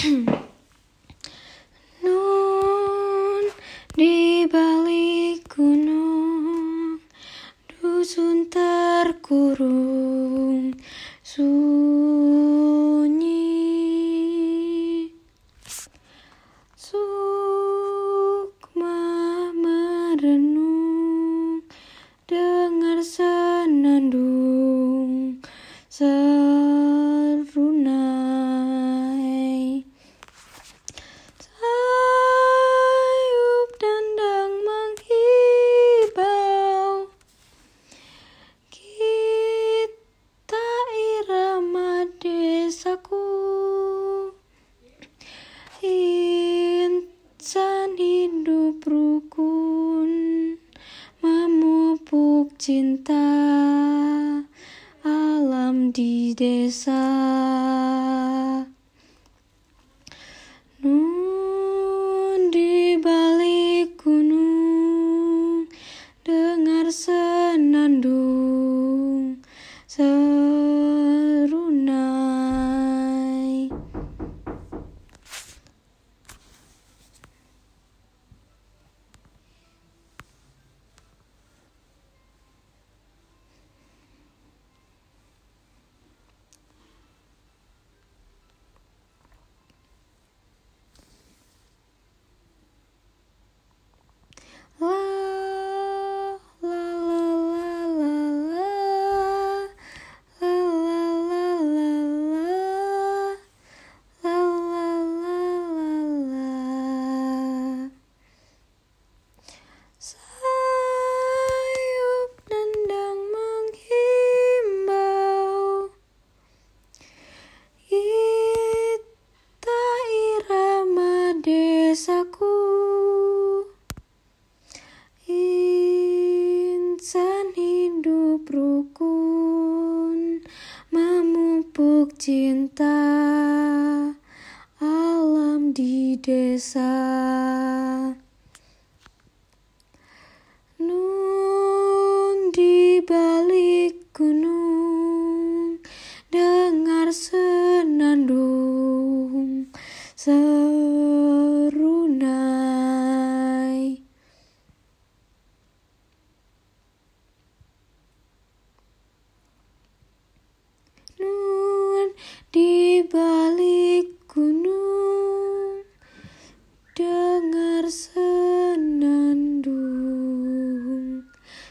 Nun di balik gunung dusun terkurung sunyi cinta Alam di desa rukun Memupuk cinta Alam di desa. Nun di balik gunung Dengar senandung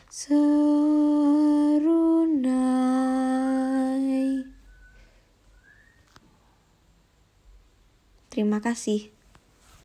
serunai. Terima kasih.